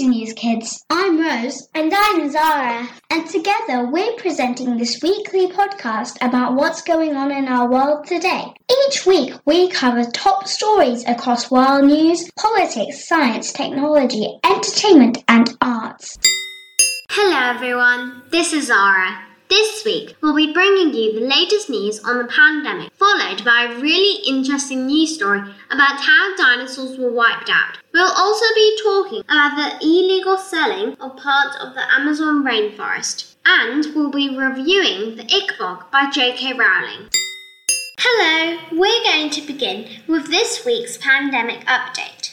NewzKidz. I'm Rose. And I'm Zara. And together we're presenting this weekly podcast about what's going on in our world today. Each week we cover top stories across world news, politics, science, technology, entertainment, and arts. Hello everyone, this is Zara. This week, we'll be bringing you the latest news on the pandemic, followed by a really interesting news story about how dinosaurs were wiped out. We'll also be talking about the illegal selling of parts of the Amazon rainforest, and we'll be reviewing The Ickabog by J.K. Rowling. Hello, we're going to begin with this week's pandemic update.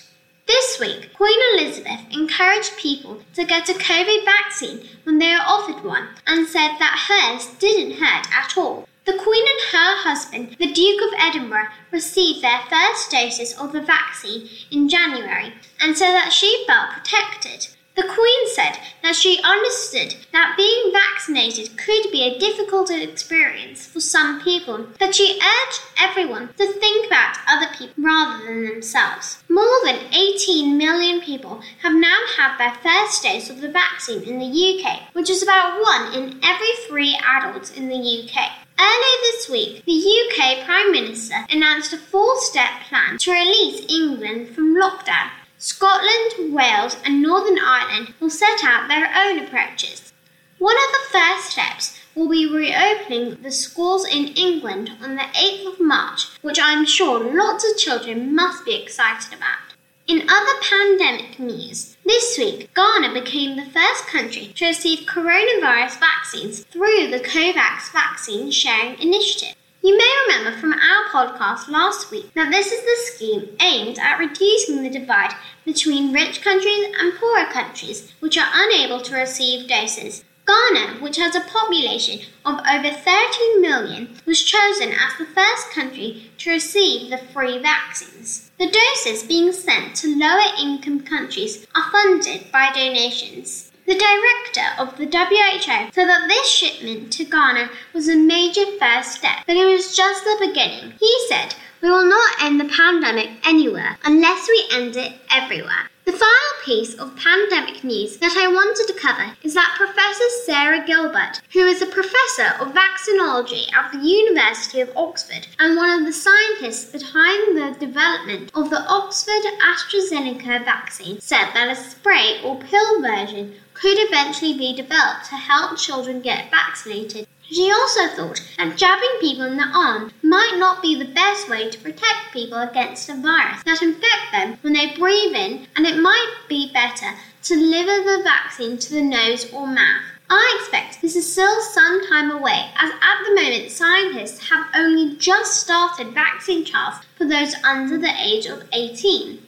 This week, Queen Elizabeth encouraged people to get a COVID vaccine when they are offered one and said that hers didn't hurt at all. The Queen and her husband, the Duke of Edinburgh, received their first doses of the vaccine in January and said that she felt protected. The Queen said that she understood that being vaccinated could be a difficult experience for some people, but she urged everyone to think about other people rather than themselves. More than 18 million people have now had their first dose of the vaccine in the UK, which is about one in every three adults in the UK. Earlier this week, the UK Prime Minister announced a four step plan to release England from lockdown. Scotland, Wales, and Northern Ireland will set out their own approaches. One of the first steps will be reopening the schools in England on the 8th of March, which I'm sure lots of children must be excited about. In other pandemic news, this week Ghana became the first country to receive coronavirus vaccines through the COVAX vaccine sharing initiative. You may remember from our podcast last week that this is the scheme aimed at reducing the divide between rich countries and poorer countries which are unable to receive doses. Ghana, which has a population of over 13 million, was chosen as the first country to receive the free vaccines. The doses being sent to lower income countries are funded by donations. The director of the WHO said that this shipment to Ghana was a major first step, but it was just the beginning. He said, We will not end the pandemic anywhere unless we end it everywhere. The final piece of pandemic news that I wanted to cover is that Professor Sarah Gilbert, who is a professor of vaccinology at the University of Oxford and one of the scientists behind the development of the Oxford AstraZeneca vaccine, said that a spray or pill version could eventually be developed to help children get vaccinated. She also thought that jabbing people in the arm might not be the best way to protect people against a virus that infect them when they breathe in, and it might be better to deliver the vaccine to the nose or mouth. I expect this is still some time away, as at the moment scientists have only just started vaccine trials for those under the age of 18.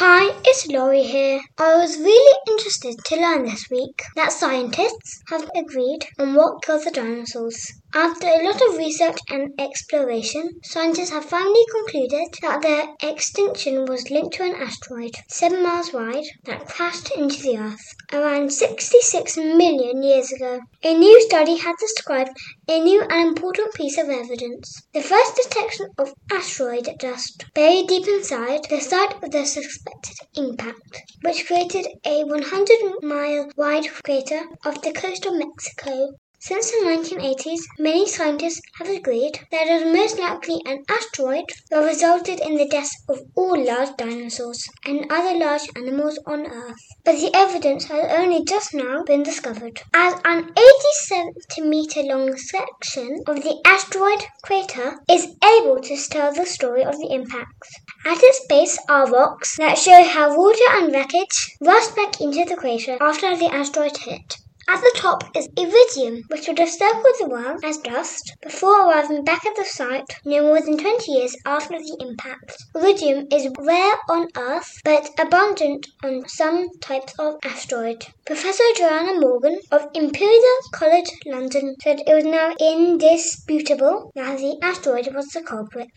Hi, it's Laurie here. I was really interested to learn this week that scientists have agreed on what killed the dinosaurs. After a lot of research and exploration, scientists have finally concluded that their extinction was linked to an asteroid seven miles wide that crashed into the Earth around 66 million years ago. A new study has described a new and important piece of evidence. The first detection of asteroid dust buried deep inside the site of the suspected impact, which created a 100 mile wide crater off the coast of Mexico. Since the 1980s, many scientists have agreed that it was most likely an asteroid that resulted in the deaths of all large dinosaurs and other large animals on Earth. But the evidence has only just now been discovered. As an 80 centimeter long section of the asteroid crater is able to tell the story of the impact. At its base are rocks that show how water and wreckage rushed back into the crater after the asteroid hit. At the top is iridium, which would have circled the world as dust before arriving back at the site no more than 20 years after the impact. Iridium is rare on Earth but abundant on some types of asteroid. Professor Joanna Morgan of Imperial College London said it was now indisputable that the asteroid was the culprit.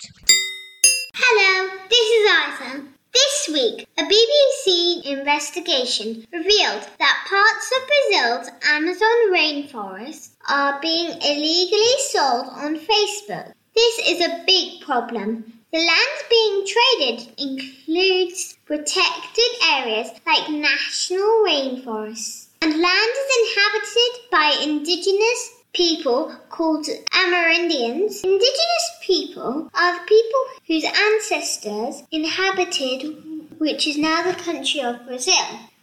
Hello, this is Isa. This week, a BBC investigation revealed that parts of Brazil's Amazon rainforest are being illegally sold on Facebook. This is a big problem. The land being traded includes protected areas like national rainforests, and land is inhabited by indigenous people called Amerindians. Indigenous people are the people whose ancestors inhabited which is now the country of Brazil.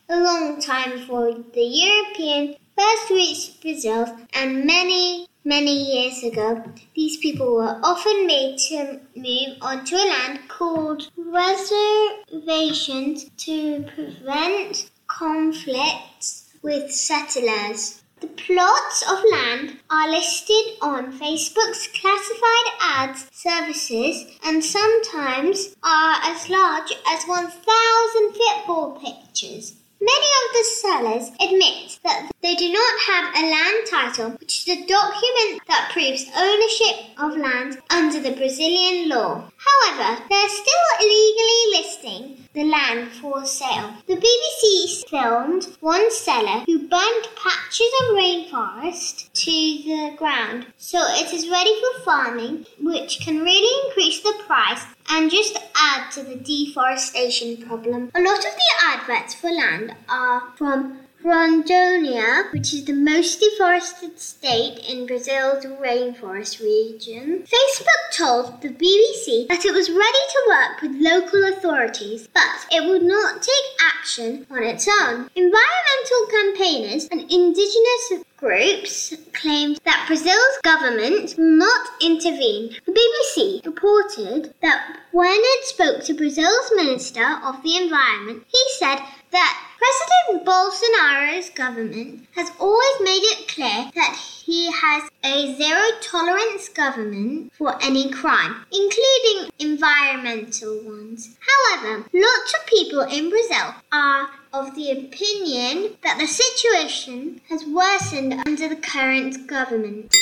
A long time before the European first reached Brazil and many, many years ago, these people were often made to move onto a land called reservations to prevent conflicts with settlers. The plots of land are listed on Facebook's classified ads services and sometimes are as large as 1,000 football pictures. Many of the sellers admit that they do not have a land title, which is a document that proves ownership of land under the Brazilian law. However, they are still illegally listing the land for sale. The BBC filmed one seller who burned patches of rainforest to the ground so it is ready for farming, which can really increase the price and just add to the deforestation problem. A lot of the adverts for land are from Rondônia, which is the most deforested state in Brazil's rainforest region, Facebook told the BBC that it was ready to work with local authorities, but it would not take action on its own. Environmental campaigners and indigenous groups claimed that Brazil's government will not intervene. The BBC reported that when it spoke to Brazil's Minister of the Environment, he said that President Bolsonaro's government has always made it clear that he has a zero tolerance government for any crime, including environmental ones. However, lots of people in Brazil are of the opinion that the situation has worsened under the current government.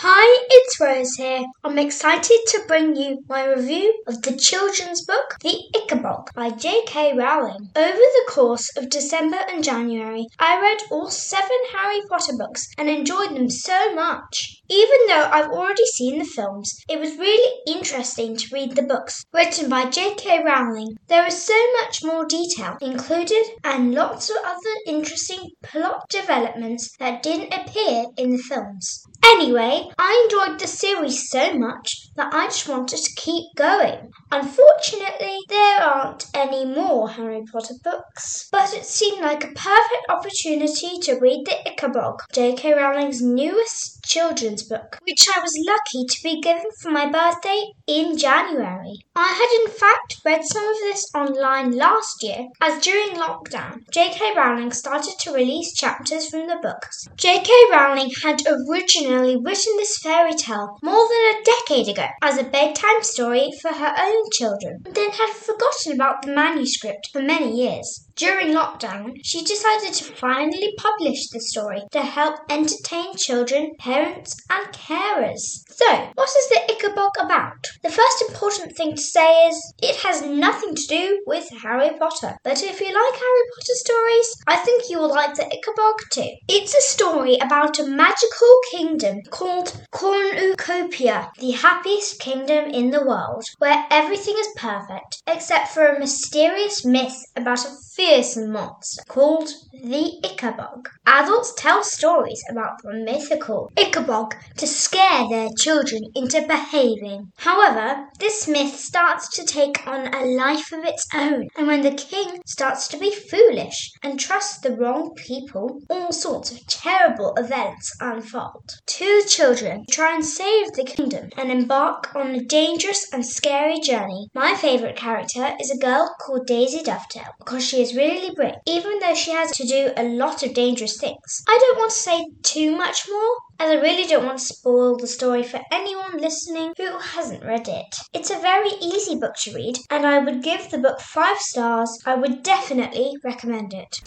Hi, it's Rose here. I'm excited to bring you my review of the children's book, The Ickabog by J.K. Rowling. Over the course of December and January, I read all seven Harry Potter books and enjoyed them so much. Even though I've already seen the films, it was really interesting to read the books written by J.K. Rowling. There is so much more detail included and lots of other interesting plot developments that didn't appear in the films. Anyway, I enjoyed the series so much that I just wanted to keep going. Unfortunately, there aren't any more Harry Potter books, but it seemed like a perfect opportunity to read the Ickabog, J.K. Rowling's newest children's book, which I was lucky to be given for my birthday in January. I had in fact read some of this online last year, as during lockdown, J.K. Rowling started to release chapters from the books. J.K. Rowling had originally written this fairy tale more than a decade ago as a bedtime story for her own children, and then had forgotten about the manuscript for many years. During lockdown, she decided to finally publish the story to help entertain children, parents, and carers. So, what is the Ickabog about? The first important thing to say is it has nothing to do with Harry Potter. But if you like Harry Potter stories, I think you will like the Ickabog too. It's a story about a magical kingdom called Cornucopia, the happiest kingdom in the world, where everything is perfect except for a mysterious myth about a fearsome monster called the Ickabog. Adults tell stories about the mythical Ickabog to scare their children into behaving. However, this myth starts to take on a life of its own, and when the king starts to be foolish and trust the wrong people, all sorts of terrible events unfold. Two children try and save the kingdom and embark on a dangerous and scary journey. My favourite character is a girl called Daisy Dovetail because she is really brave, even though she has to do a lot of dangerous things. I don't want to say too much more, as I really don't want to spoil the story for anyone listening who hasn't read it. It's a very easy book to read, and I would give the book five stars. I would definitely recommend it.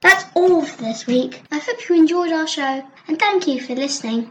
That's all for this week. I hope you enjoyed our show and thank you for listening.